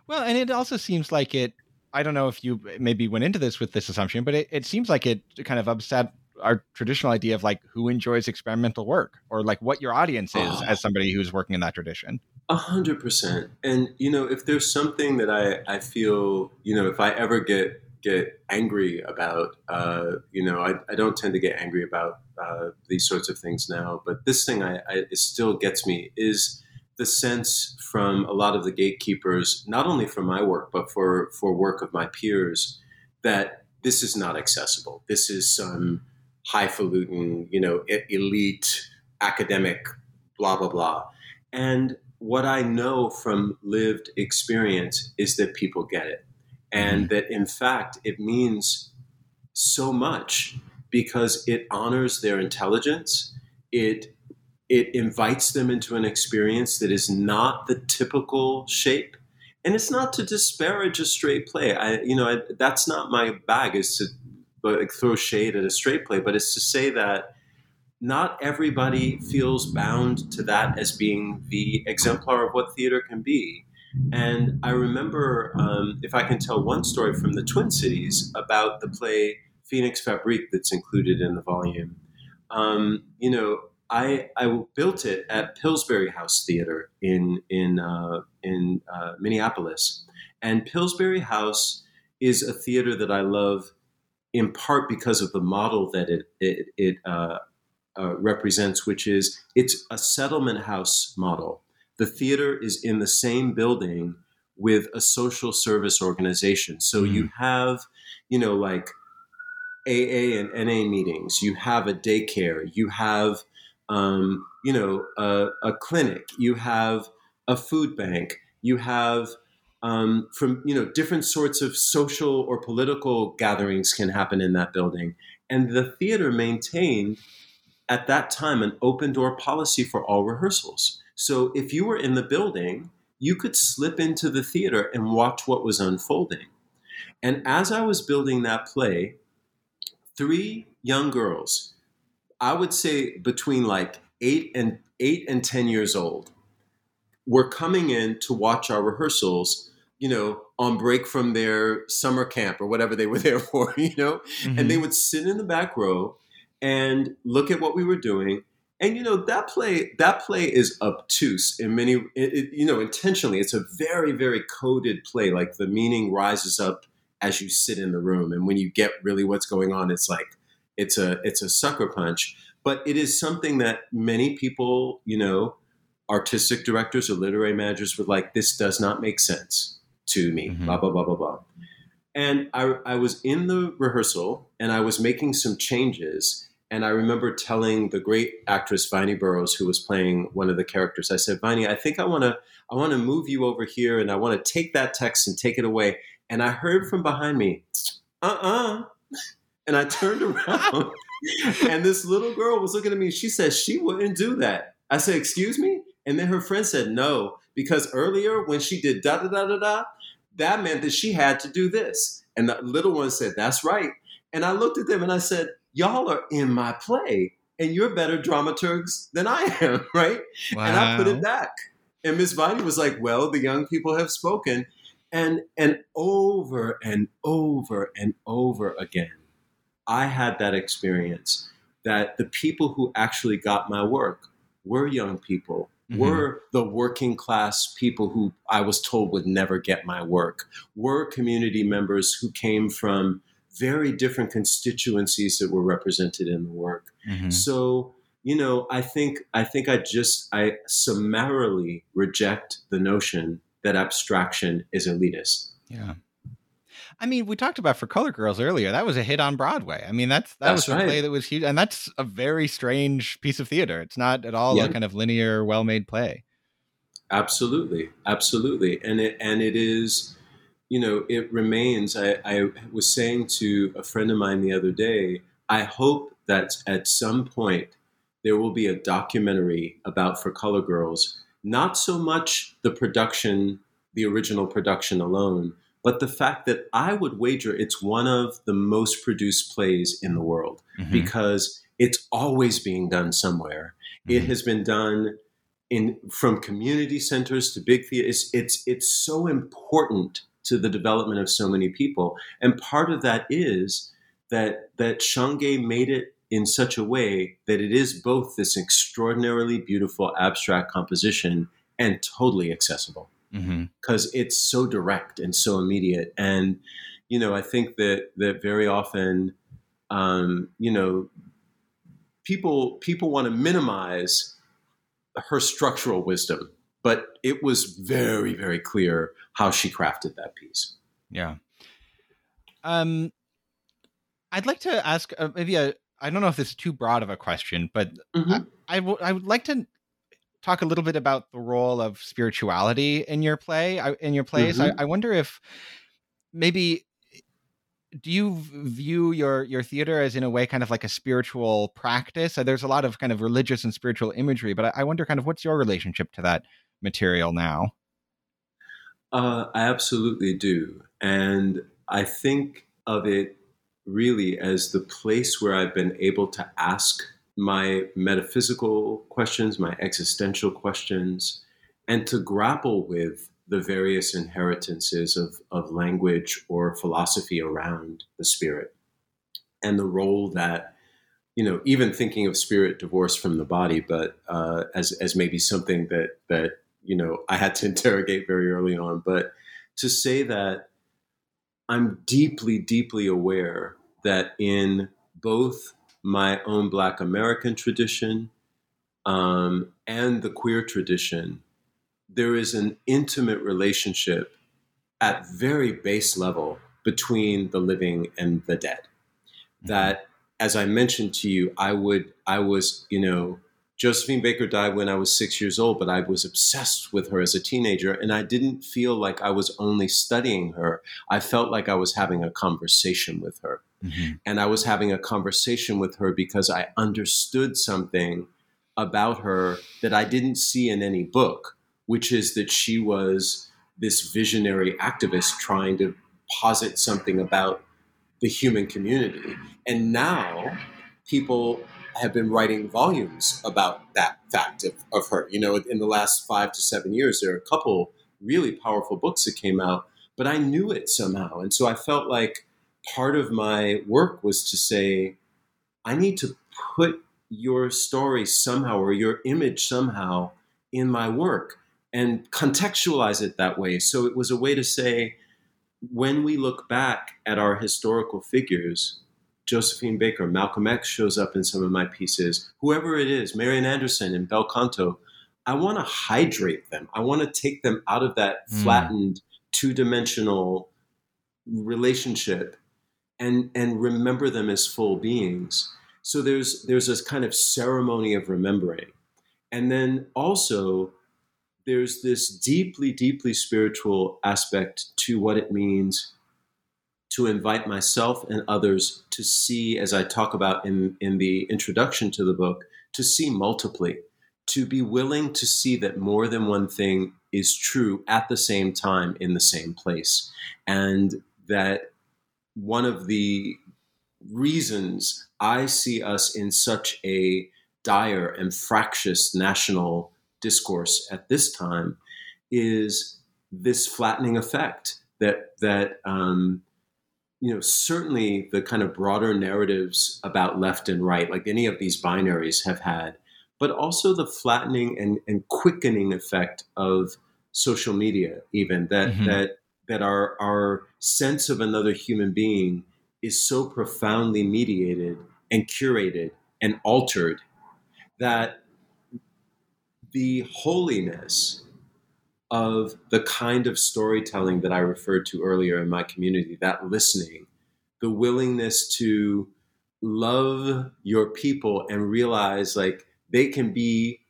[SPEAKER 1] Well, and it also seems like it. I don't know if you maybe went into this with this assumption, but it, it seems like it kind of upset our traditional idea of like who enjoys experimental work or like what your audience is oh. as somebody who's working in that tradition.
[SPEAKER 2] A hundred percent. And you know, if there's something that I I feel, you know, if I ever get get angry about, uh, you know, I, I don't tend to get angry about uh, these sorts of things now, but this thing I, I it still gets me is the sense from a lot of the gatekeepers, not only for my work but for for work of my peers, that this is not accessible. This is some highfalutin, you know, elite academic, blah, blah, blah. And what I know from lived experience is that people get it. And mm-hmm. that in fact, it means so much because it honors their intelligence. It it invites them into an experience that is not the typical shape and it's not to disparage a straight play i you know I, that's not my bag is to like throw shade at a straight play, but it's to say that not everybody feels bound to that as being the exemplar of what theater can be. And I remember, um, if I can tell one story from the Twin Cities about the play Phoenix Fabrik that's included in the volume. Um, you know, I, I built it at Pillsbury House Theater in in uh, in uh, Minneapolis, and Pillsbury House is a theater that I love in part because of the model that it it, it uh, uh, represents, which is it's a settlement house model. The theater is in the same building with a social service organization, so mm-hmm. you have, you know, like AA and NA meetings. You have a daycare. You have, um, you know, a, a clinic. You have a food bank. You have um, from you know different sorts of social or political gatherings can happen in that building and the theater maintained at that time an open door policy for all rehearsals so if you were in the building you could slip into the theater and watch what was unfolding and as i was building that play three young girls i would say between like 8 and 8 and 10 years old were coming in to watch our rehearsals you know, on break from their summer camp or whatever they were there for, you know, mm-hmm. and they mm-hmm. would sit in the back row and look at what we were doing. And you know that play that play is obtuse in many, it, it, you know, intentionally. It's a very very coded play. Like the meaning rises up as you sit in the room, and when you get really what's going on, it's like it's a it's a sucker punch. But it is something that many people, you know, artistic directors or literary managers were like, this does not make sense to me, mm-hmm. blah, blah, blah, blah, blah. And I, I was in the rehearsal and I was making some changes. And I remember telling the great actress Vinie Burrows, who was playing one of the characters, I said, Vinie, I think I want to I want to move you over here and I want to take that text and take it away. And I heard from behind me, uh-uh. And I turned around and this little girl was looking at me. She said she wouldn't do that. I said, excuse me? And then her friend said, no, because earlier when she did da da da da da, that meant that she had to do this. And the little one said, That's right. And I looked at them and I said, Y'all are in my play, and you're better dramaturgs than I am, right? Wow. And I put it back. And Miss Vinie was like, Well, the young people have spoken. And and over and over and over again, I had that experience that the people who actually got my work were young people mm-hmm. were the working class people who I was told would never get my work, were community members who came from very different constituencies that were represented in the work. Mm-hmm. So, you know, I think I think I just I summarily reject the notion that abstraction is elitist.
[SPEAKER 1] Yeah. I mean, we talked about for Color Girls earlier. That was a hit on Broadway. I mean, that's that that's was a play that was huge, and that's a very strange piece of theater. It's not at all yeah. a kind of linear, well-made play.
[SPEAKER 2] Absolutely, absolutely, and it and it is, you know, it remains. I, I was saying to a friend of mine the other day. I hope that at some point there will be a documentary about For Color Girls. Not so much the production, the original production alone, but the fact that I would wager it's one of the most produced plays in the world mm-hmm. because it's always being done somewhere. Mm-hmm. It has been done in from community centers to big theaters. It's, it's it's so important to the development of so many people, and part of that is that that Shange made it in such a way that it is both this extraordinarily beautiful abstract composition and totally accessible because mm-hmm. it's so direct and so immediate. And you know, I think that that very often, um, you know, people people want to minimize her structural wisdom, but it was very very clear how she crafted that piece.
[SPEAKER 1] Yeah. Um, I'd like to ask uh, maybe a I don't know if this is too broad of a question, but mm-hmm. I, I, w- I would like to talk a little bit about the role of spirituality in your play in your plays. Mm-hmm. I, I, wonder if maybe do you view your your theater as in a way kind of like a spiritual practice? There's a lot of kind of religious and spiritual imagery but i, I wonder kind of what's your relationship to that material now?
[SPEAKER 2] Uh, i absolutely do and i think of it really as the place where i've been able to ask my metaphysical questions, my existential questions, and to grapple with the various inheritances of, of language or philosophy around the spirit and the role that you know, even thinking of spirit divorced from the body, but uh, as as maybe something that that you know I had to interrogate very early on. But to say that I'm deeply, deeply aware that in both my own Black American tradition um, and the queer tradition, there is an intimate relationship at very base level between the living and the dead. Mm-hmm. That, as I mentioned to you, I would, I was, you know, Josephine Baker died when I was six years old, but I was obsessed with her as a teenager, and I didn't feel like I was only studying her. I felt like I was having a conversation with her. Mm-hmm. And I was having a conversation with her because I understood something about her that I didn't see in any book, which is that she was this visionary activist trying to posit something about the human community. And now people have been writing volumes about that fact of, of her. You know, in the last five to seven years, there are a couple really powerful books that came out, but I knew it somehow. And so I felt like part of my work was to say, I need to put your story somehow or your image somehow in my work and contextualize it that way. So it was a way to say, when we look back at our historical figures, Josephine Baker, Malcolm X shows up in some of my pieces, whoever it is, Marian Anderson and Bel Canto, I want to hydrate them. I want to take them out of that mm. flattened, two dimensional relationship and, and remember them as full beings. So there's, there's this kind of ceremony of remembering. And then also, there's this deeply, deeply spiritual aspect to what it means to invite myself and others to see, as I talk about in, in the introduction to the book, to see multiply, to be willing to see that more than one thing is true at the same time in the same place. And that one of the reasons I see us in such a dire and fractious national discourse at this time is this flattening effect that that um, you know, certainly the kind of broader narratives about left and right, like any of these binaries have had, but also the flattening and, and quickening effect of social media, even that mm-hmm. that that our our sense of another human being is so profoundly mediated and curated and altered that the holiness of the kind of storytelling that I referred to earlier in my community, that listening, the willingness to love your people and realize like they can be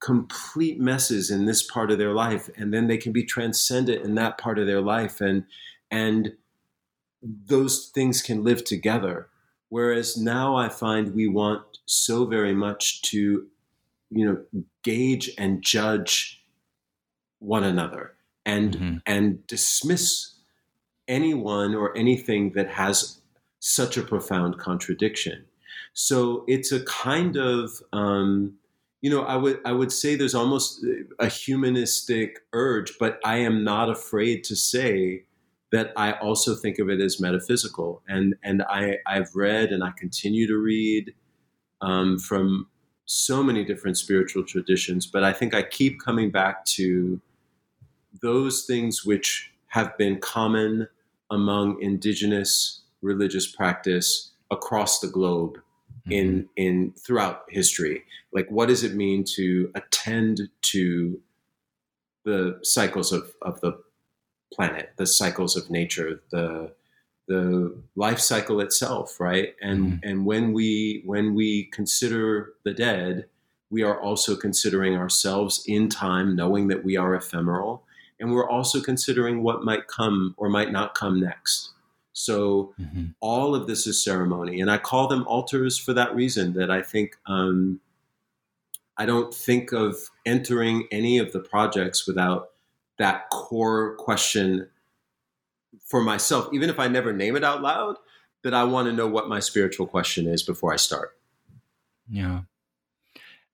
[SPEAKER 2] complete messes in this part of their life and then they can be transcendent in that part of their life and and those things can live together. Whereas now i find we want so very much to you know gauge and judge one another and mm-hmm. and dismiss anyone or anything that has such a profound contradiction. So it's a kind of um, you know I would I would say there's almost a humanistic urge, but I am not afraid to say that I also think of it as metaphysical. And and I I've read and I continue to read um, from so many different spiritual traditions, but I think I keep coming back to those things which have been common among indigenous religious practice across the globe mm-hmm. in in throughout history like what does it mean to attend to the cycles of, of the planet the cycles of nature the the life cycle itself right and mm-hmm. and when we when we consider the dead we are also considering ourselves in time knowing that we are ephemeral and we're also considering what might come or might not come next. So mm-hmm. all of this is ceremony, and I call them altars for that reason. That I think um, I don't think of entering any of the projects without that core question for myself, even if I never name it out loud. That I want to know what my spiritual question is before I start.
[SPEAKER 1] Yeah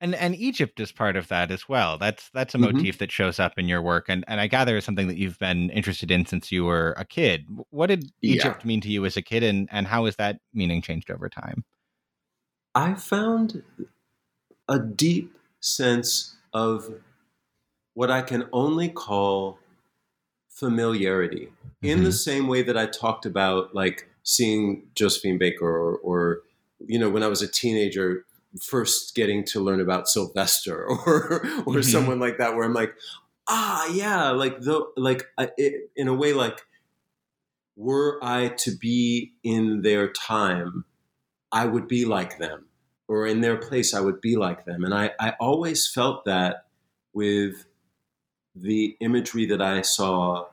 [SPEAKER 1] and and Egypt is part of that as well. That's that's a mm-hmm. motif that shows up in your work, and and I gather is something that you've been interested in since you were a kid. What did Egypt yeah. mean to you as a kid, and and how has that meaning changed over time?
[SPEAKER 2] I found a deep sense of what I can only call familiarity mm-hmm. in the mm-hmm. same way that I talked about like seeing Josephine Baker or, or you know when I was a teenager first getting to learn about Sylvester or or mm-hmm. someone like that where I'm like ah yeah like the like it, in a way like were I to be in their time I would be like them or in their place I would be like them and I I always felt that with the imagery that I saw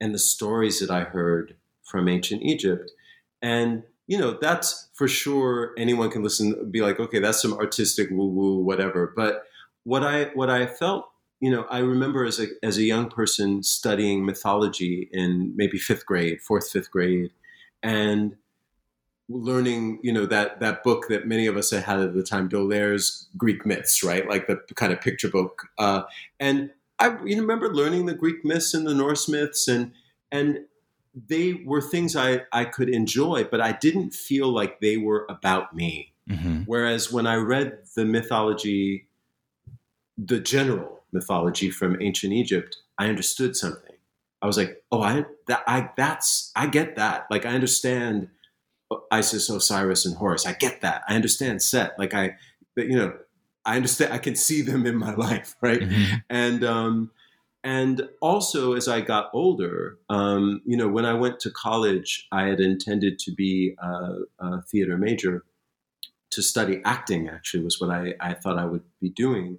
[SPEAKER 2] and the stories that I heard from ancient Egypt. And, you know, that's for sure anyone can listen, be like, okay, that's some artistic woo woo, whatever. But what I what I felt, you know, I remember as a as a young person studying mythology in maybe fifth grade, fourth, fifth grade, and learning, you know, that that book that many of us had at the time, D'Aulaire's Greek myths, right? Like the kind of picture book. Uh, and I remember learning the Greek myths and the Norse myths, and and they were things I, I could enjoy, but I didn't feel like they were about me. Mm-hmm. Whereas when I read the mythology, the general mythology from ancient Egypt, I understood something. I was like, oh, I that I that's I get that. Like I understand Isis, Osiris, and Horus. I get that. I understand Set. Like I, you know, I understand. I can see them in my life, right? Mm-hmm. And um, and also as I got older, um, you know, when I went to college, I had intended to be a, a theater major to study acting. Actually, was what I, I thought I would be doing.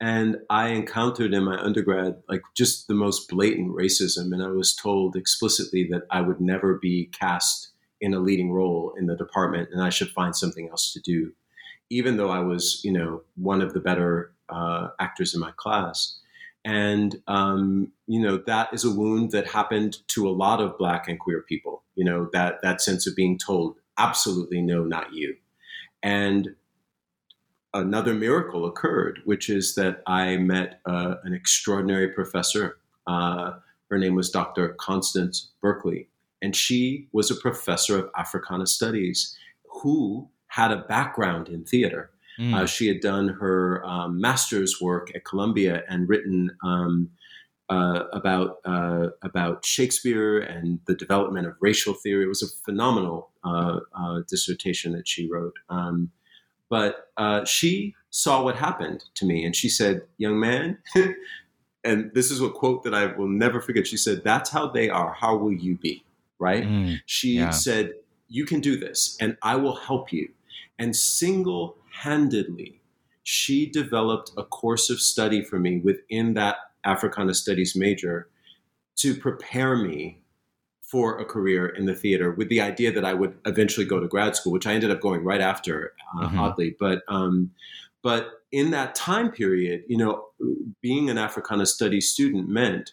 [SPEAKER 2] And I encountered in my undergrad like just the most blatant racism, and I was told explicitly that I would never be cast in a leading role in the department, and I should find something else to do even though I was, you know, one of the better uh, actors in my class. And, um, you know, that is a wound that happened to a lot of Black and queer people, you know, that, that sense of being told, absolutely no, not you. And another miracle occurred, which is that I met uh, an extraordinary professor. Uh, her name was Dr. Constance Berkeley, and she was a professor of Africana Studies who had a background in theater. Mm. Uh, she had done her um, master's work at Columbia and written um, uh, about uh, about Shakespeare and the development of racial theory. It was a phenomenal uh, uh, dissertation that she wrote. Um, but uh, she saw what happened to me, and she said, "Young man." and this is a quote that I will never forget. She said, "That's how they are. How will you be?" Right? Mm, she yeah. said, "You can do this, and I will help you." And single handedly, she developed a course of study for me within that Africana Studies major to prepare me for a career in the theater with the idea that I would eventually go to grad school, which I ended up going right after, uh, mm-hmm. oddly. But um, but in that time period, you know, being an Africana Studies student meant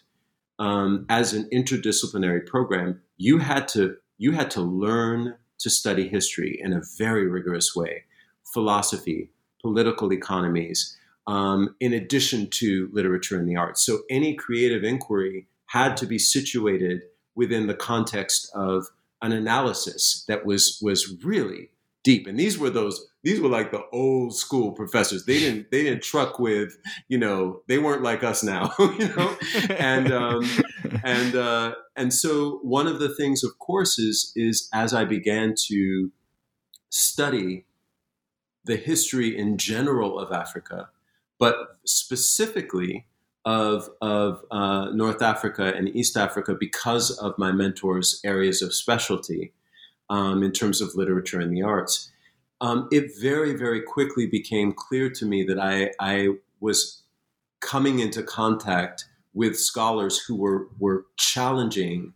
[SPEAKER 2] um, as an interdisciplinary program, you had to you had to learn to study history in a very rigorous way, philosophy, political economies, um, in addition to literature and the arts. So any creative inquiry had to be situated within the context of an analysis that was was really deep. And these were those these were like the old school professors. They didn't they didn't truck with you know they weren't like us now, you know, and um, and uh, and so one of the things, of course, is is as I began to study the history in general of Africa, but specifically of of uh, North Africa and East Africa because of my mentors' areas of specialty um, in terms of literature and the arts um, it very, very quickly became clear to me that I, I was coming into contact with scholars who were, were challenging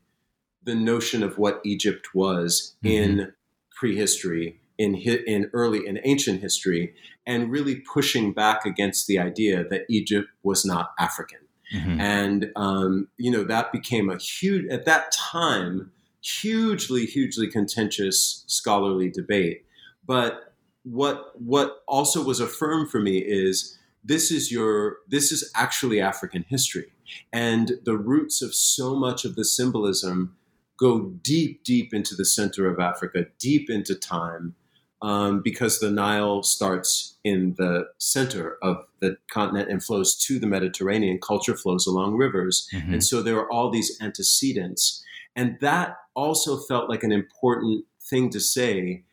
[SPEAKER 2] the notion of what Egypt was mm-hmm. in prehistory, in, in early, in ancient history, and really pushing back against the idea that Egypt was not African. Mm-hmm. And, um, you know, that became a huge, at that time, hugely, hugely contentious scholarly debate. But what what also was affirmed for me is this is your this is actually African history, and the roots of so much of the symbolism go deep, deep into the center of Africa, deep into time. Um, because the Nile starts in the center of the continent and flows to the Mediterranean. Culture flows along rivers. Mm-hmm. And so there are all these antecedents. And that also felt like an important thing to say.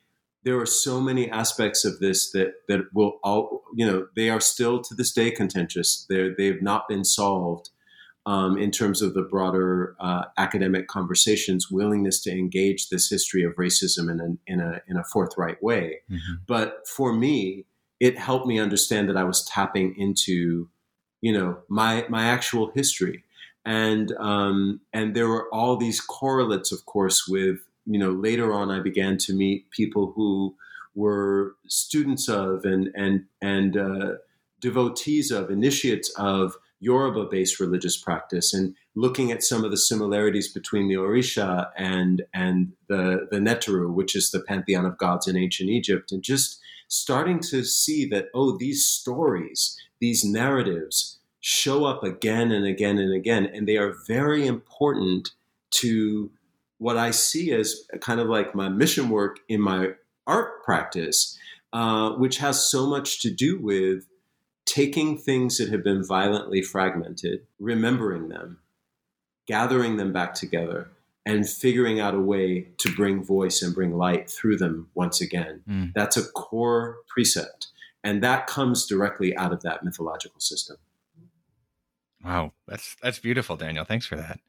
[SPEAKER 2] There are so many aspects of this that, that will all, you know, they are still to this day contentious. They're, they've not been solved um, in terms of the broader uh, academic conversations, willingness to engage this history of racism in a, in a, in a forthright way. Mm-hmm. But for me, it helped me understand that I was tapping into, you know, my my actual history, and um, and there were all these correlates, of course, with you know later on I began to meet people who were students of and and and uh, devotees of initiates of Yoruba based religious practice and looking at some of the similarities between the Orisha and, and the, the Neteru, which is the pantheon of gods in ancient Egypt, and just starting to see that, oh, these stories, these narratives show up again and again and again, and they are very important to what I see as kind of like my mission work in my art practice, uh, which has so much to do with taking things that have been violently fragmented, remembering them, gathering them back together, and figuring out a way to bring voice and bring light through them once again. Mm. That's a core precept. And that comes directly out of that mythological system.
[SPEAKER 1] Wow, that's that's beautiful, Daniel. Thanks for that.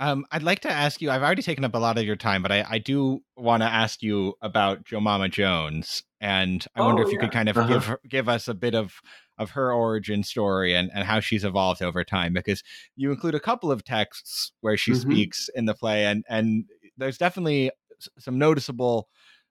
[SPEAKER 1] Um, I'd like to ask you. I've already taken up a lot of your time, but I, I do want to ask you about Jomama Jones, and I oh, wonder if you could kind of uh-huh. give give us a bit of of her origin story and, and how she's evolved over time, because you include a couple of texts where she mm-hmm. speaks in the play, and and there's definitely some noticeable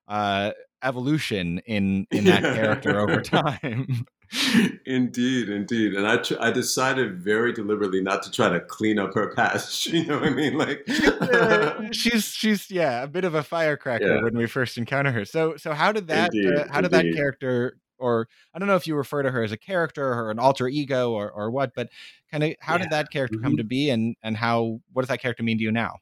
[SPEAKER 1] uh, evolution in in that character over time.
[SPEAKER 2] indeed, indeed. And I tr- I decided very deliberately not to try to clean up her past. You know what I mean? Like
[SPEAKER 1] she's she's yeah, a bit of a firecracker yeah. when we first encounter her. So so how did that indeed, uh, how did indeed. that character or I don't know if you refer to her as a character or an alter ego or or what, but kind of how yeah. did that character mm-hmm. come to be and and how what does that character mean to you now?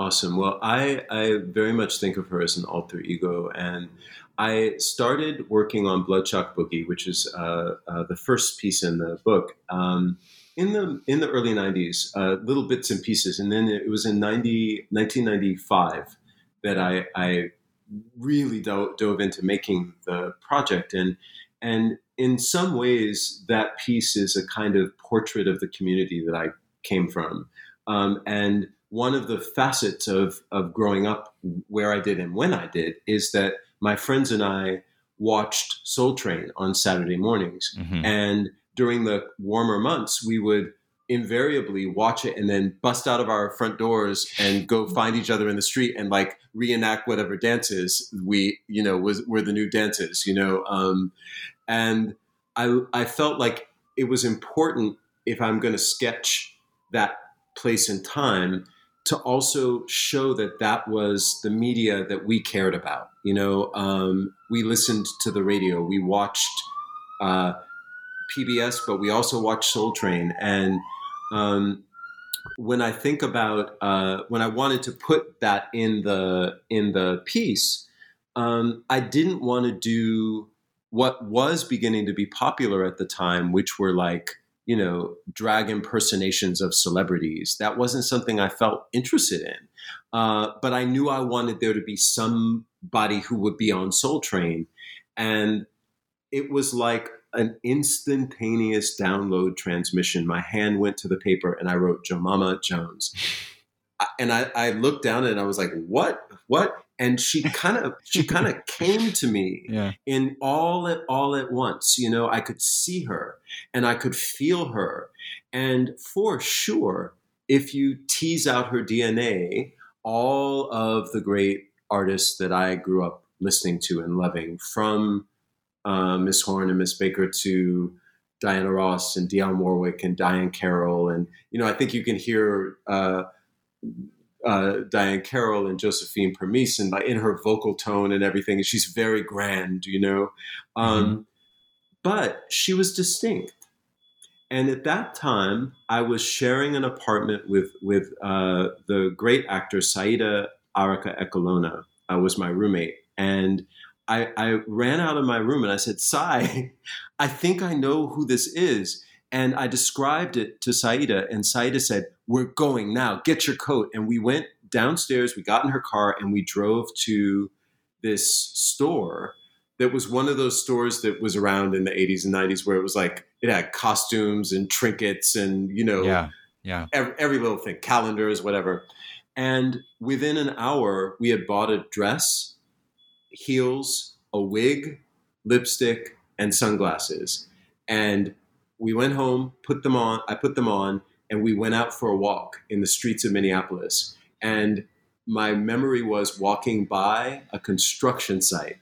[SPEAKER 2] Awesome. Well, I I very much think of her as an alter ego and I started working on Blood:Shock:Boogie, which is uh, uh, the first piece in the book, um, in the in the early '90s, uh, little bits and pieces, and then it was in 90, 1995 that I, I really dove, dove into making the project, and and in some ways, that piece is a kind of portrait of the community that I came from, um, and one of the facets of of growing up where I did and when I did is that my friends and I watched Soul Train on Saturday mornings. Mm-hmm. And during the warmer months, we would invariably watch it and then bust out of our front doors and go find each other in the street and like reenact whatever dances we you know was were the new dances you know um, and I I felt like it was important if I'm going to sketch that place and time to also show that that was the media that we cared about. You know, um, we listened to the radio, we watched uh, PBS, but we also watched Soul Train. And um, when I think about uh, when I wanted to put that in the in the piece, um, I didn't want to do what was beginning to be popular at the time, which were like you know, drag impersonations of celebrities. That wasn't something I felt interested in. Uh, but I knew I wanted there to be somebody who would be on Soul Train. And it was like an instantaneous download transmission. My hand went to the paper and I wrote Jomama Jones. And I, I looked down and I was like, what? What? And she kind of she kind of came to me yeah. in all at all at once you know i could see her and i could feel her and for sure if you tease out her dna all of the great artists that i grew up listening to and loving from uh, miss horne and miss baker to diana ross and dionne warwick and diahann carroll and you know i think you can hear uh, uh, Diahann Carroll and Josephine Premice and in her vocal tone and everything. She's very grand, you know. Um, mm-hmm. But she was distinct. And at that time, I was sharing an apartment with with uh, the great actor Saida Araka Ekolona, uh, was my roommate. And I, I ran out of my room and I said, Sai, I think I know who this is. And I described it to Saida, and Saida said, We're going now, get your coat. And we went downstairs, we got in her car, and we drove to this store that was one of those stores that was around in the 80s and 90s where it was like it had costumes and trinkets and you know
[SPEAKER 1] yeah yeah.
[SPEAKER 2] every, every little thing calendars whatever. And within an hour we had bought a dress heels a wig lipstick and sunglasses. And we went home put them on i put them on and we went out for a walk in the streets of minneapolis and my memory was walking by a construction site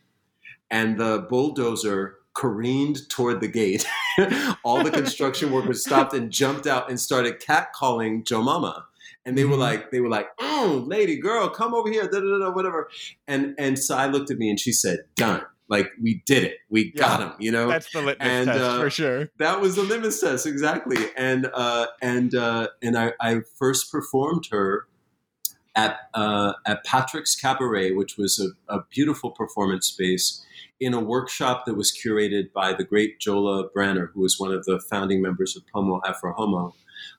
[SPEAKER 2] and the bulldozer careened toward the gate. All the construction workers stopped and jumped out and started catcalling Jomama. And they were mm-hmm. like, they were like, oh, lady, girl, come over here, da, da, da, whatever. And and so I looked at me and she said, done. Like we did it, we yeah, got him. You know,
[SPEAKER 1] that's the litmus and, test uh, for sure.
[SPEAKER 2] That was the litmus test, exactly. And uh, and uh, and I, I first performed her at uh, at Patrick's Cabaret, which was a, a beautiful performance space in a workshop that was curated by the great Djola Branner, who was one of the founding members of Pomo Afro Homo.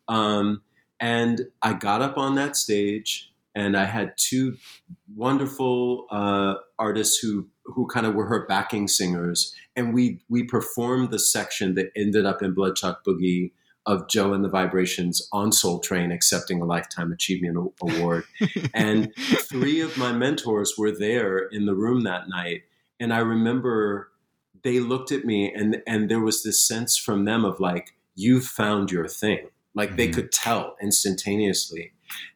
[SPEAKER 2] Um, and I got up on that stage, and I had two wonderful uh, artists who who kind of were her backing singers, and we we performed the section that ended up in Blood:Shock:Boogie of Joe and the Vibrations on Soul Train accepting a Lifetime Achievement Award. and three of my mentors were there in the room that night and I remember they looked at me and and there was this sense from them of like you found your thing like mm-hmm. they could tell instantaneously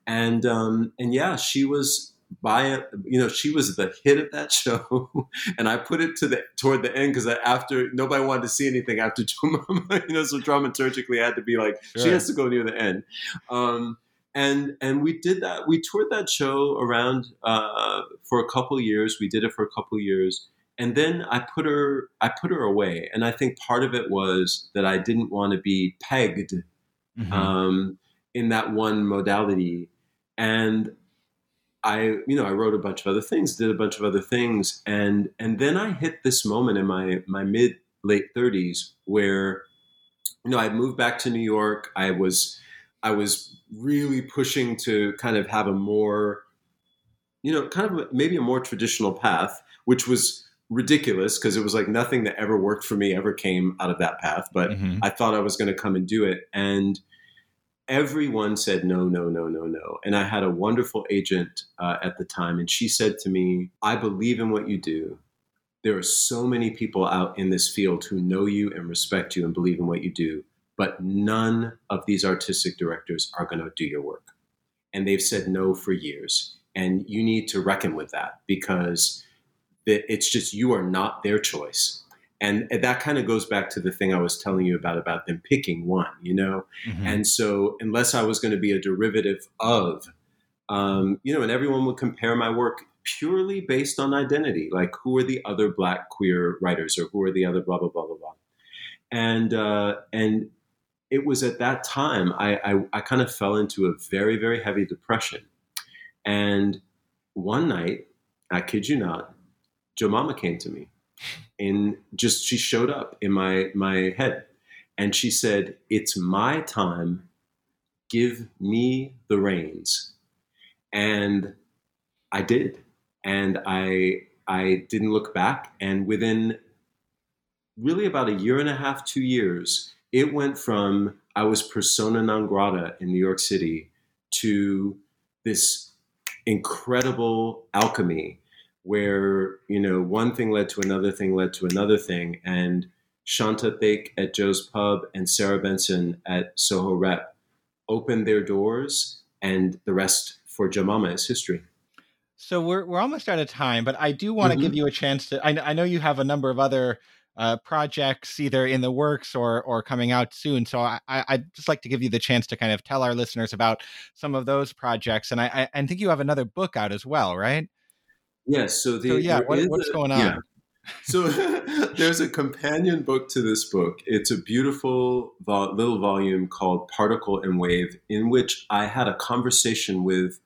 [SPEAKER 2] and um and yeah she was by it you know she was the hit of that show. And i put it to the toward the end because after nobody wanted to see anything after you know so dramaturgically i had to be like sure. she has to go near the end. Um and and we did that we toured that show around uh, for a couple years. We did it for a couple years. And then I put her I put her away, and I think part of it was that I didn't want to be pegged mm-hmm. um, in that one modality, and I you know I wrote a bunch of other things, did a bunch of other things, and and then I hit this moment in my my mid late thirties where you know I moved back to New York. I was I was really pushing to kind of have a more you know kind of maybe a more traditional path, which was ridiculous because it was like nothing that ever worked for me ever came out of that path. But mm-hmm. I thought I was going to come and do it. And everyone said no, no, no, no, no. And I had a wonderful agent uh, at the time. And she said to me, I believe in what you do. There are so many people out in this field who know you and respect you and believe in what you do. But none of these artistic directors are going to do your work. And they've said no for years. And you need to reckon with that because it's just you are not their choice and that kind of goes back to the thing i was telling you about about them picking one you know? Mm-hmm. and so unless i was going to be a derivative of um, you know and everyone would compare my work purely based on identity like who are the other black queer writers or who are the other blah blah blah blah blah. And uh, and it was at that time I, I, I kind of fell into a very very heavy depression. And one night i kid you not Jomama came to me and just she showed up in my my head and she said, "It's my time. Give me the reins." And I did. And I I didn't look back and within really about a year and a half, 2 years, it went from I was persona non grata in New York City to this incredible alchemy where you know one thing led to another thing led to another thing, and Shanta Thake at Joe's Pub and Sarah Benson at Soho Rep opened their doors, and the rest for Jomama is history.
[SPEAKER 1] So we're we're almost out of time, but I do want to mm-hmm. give you a chance to. I, I know you have a number of other uh, projects either in the works or or coming out soon. So I, I'd just like to give you the chance to kind of tell our listeners about some of those projects. And I, I, I think you have another book out as well, right?
[SPEAKER 2] Yes. So the
[SPEAKER 1] so yeah, what, what's a, going on? Yeah.
[SPEAKER 2] So there's a companion book to this book. It's a beautiful little volume called Particle and Wave, in which I had a conversation with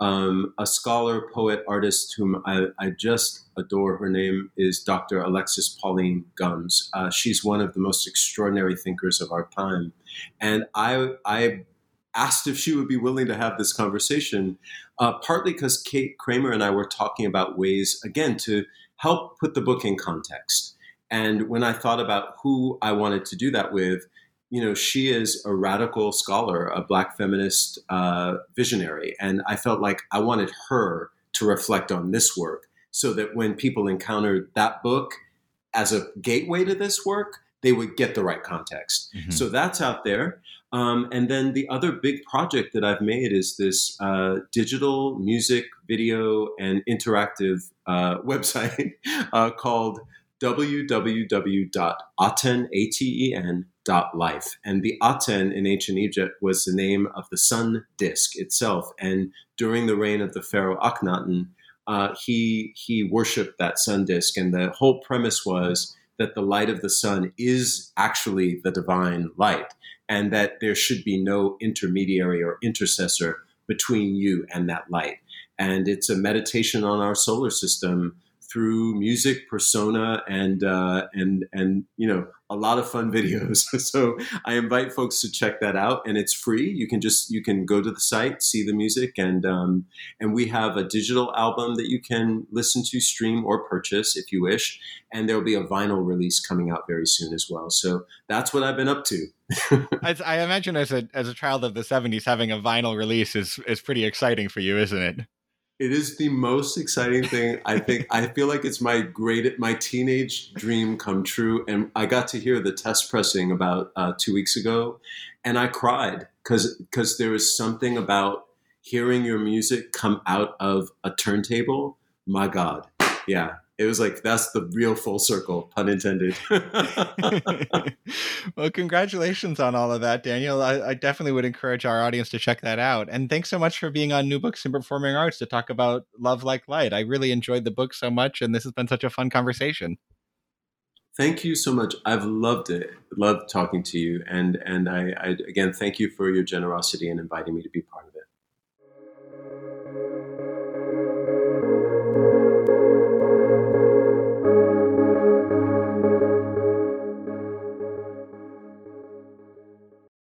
[SPEAKER 2] um, a scholar, poet, artist whom I, I, just adore. Her name is Dr. Alexis Pauline Gumbs. Uh, she's one of the most extraordinary thinkers of our time. And I, I asked if she would be willing to have this conversation, uh, partly because Kate Kramer and I were talking about ways, again, to help put the book in context. And when I thought about who I wanted to do that with, you know, she is a radical scholar, a black feminist uh, visionary. And I felt like I wanted her to reflect on this work so that when people encountered that book as a gateway to this work, they would get the right context. Mm-hmm. So that's out there. Um, and then the other big project that I've made is this uh, digital music, video, and interactive uh, website uh, called www.aten.life. And the Aten in ancient Egypt was the name of the sun disk itself. And during the reign of the pharaoh Akhenaten, uh, he he worshipped that sun disk, and the whole premise was that the light of the sun is actually the divine light, and that there should be no intermediary or intercessor between you and that light. And it's a meditation on our solar system through music, persona, and uh, and and you know a lot of fun videos. so I invite folks to check that out, and it's free. You can just you can go to the site, see the music, and um, and we have a digital album that you can listen to, stream, or purchase if you wish. And there will be a vinyl release coming out very soon as well. So that's what I've been up to.
[SPEAKER 1] as, I imagine as a as a child of the '70s, having a vinyl release is is pretty exciting for you, isn't it?
[SPEAKER 2] It is the most exciting thing. I think I feel like it's my great my teenage dream come true. And I got to hear the test pressing about uh, two weeks ago, and I cried because because there was something about hearing your music come out of a turntable. My God, yeah, it was like that's the real full circle, pun intended.
[SPEAKER 1] well, congratulations on all of that, Daniel. I, I, definitely would encourage our audience to check that out. And thanks so much for being on New Books in Performing Arts to talk about Love Like Light. I really enjoyed the book so much, and this has been such a fun conversation.
[SPEAKER 2] Thank you so much. I've loved it. Loved talking to you, and and I, I again thank you for your generosity in inviting me to be part of.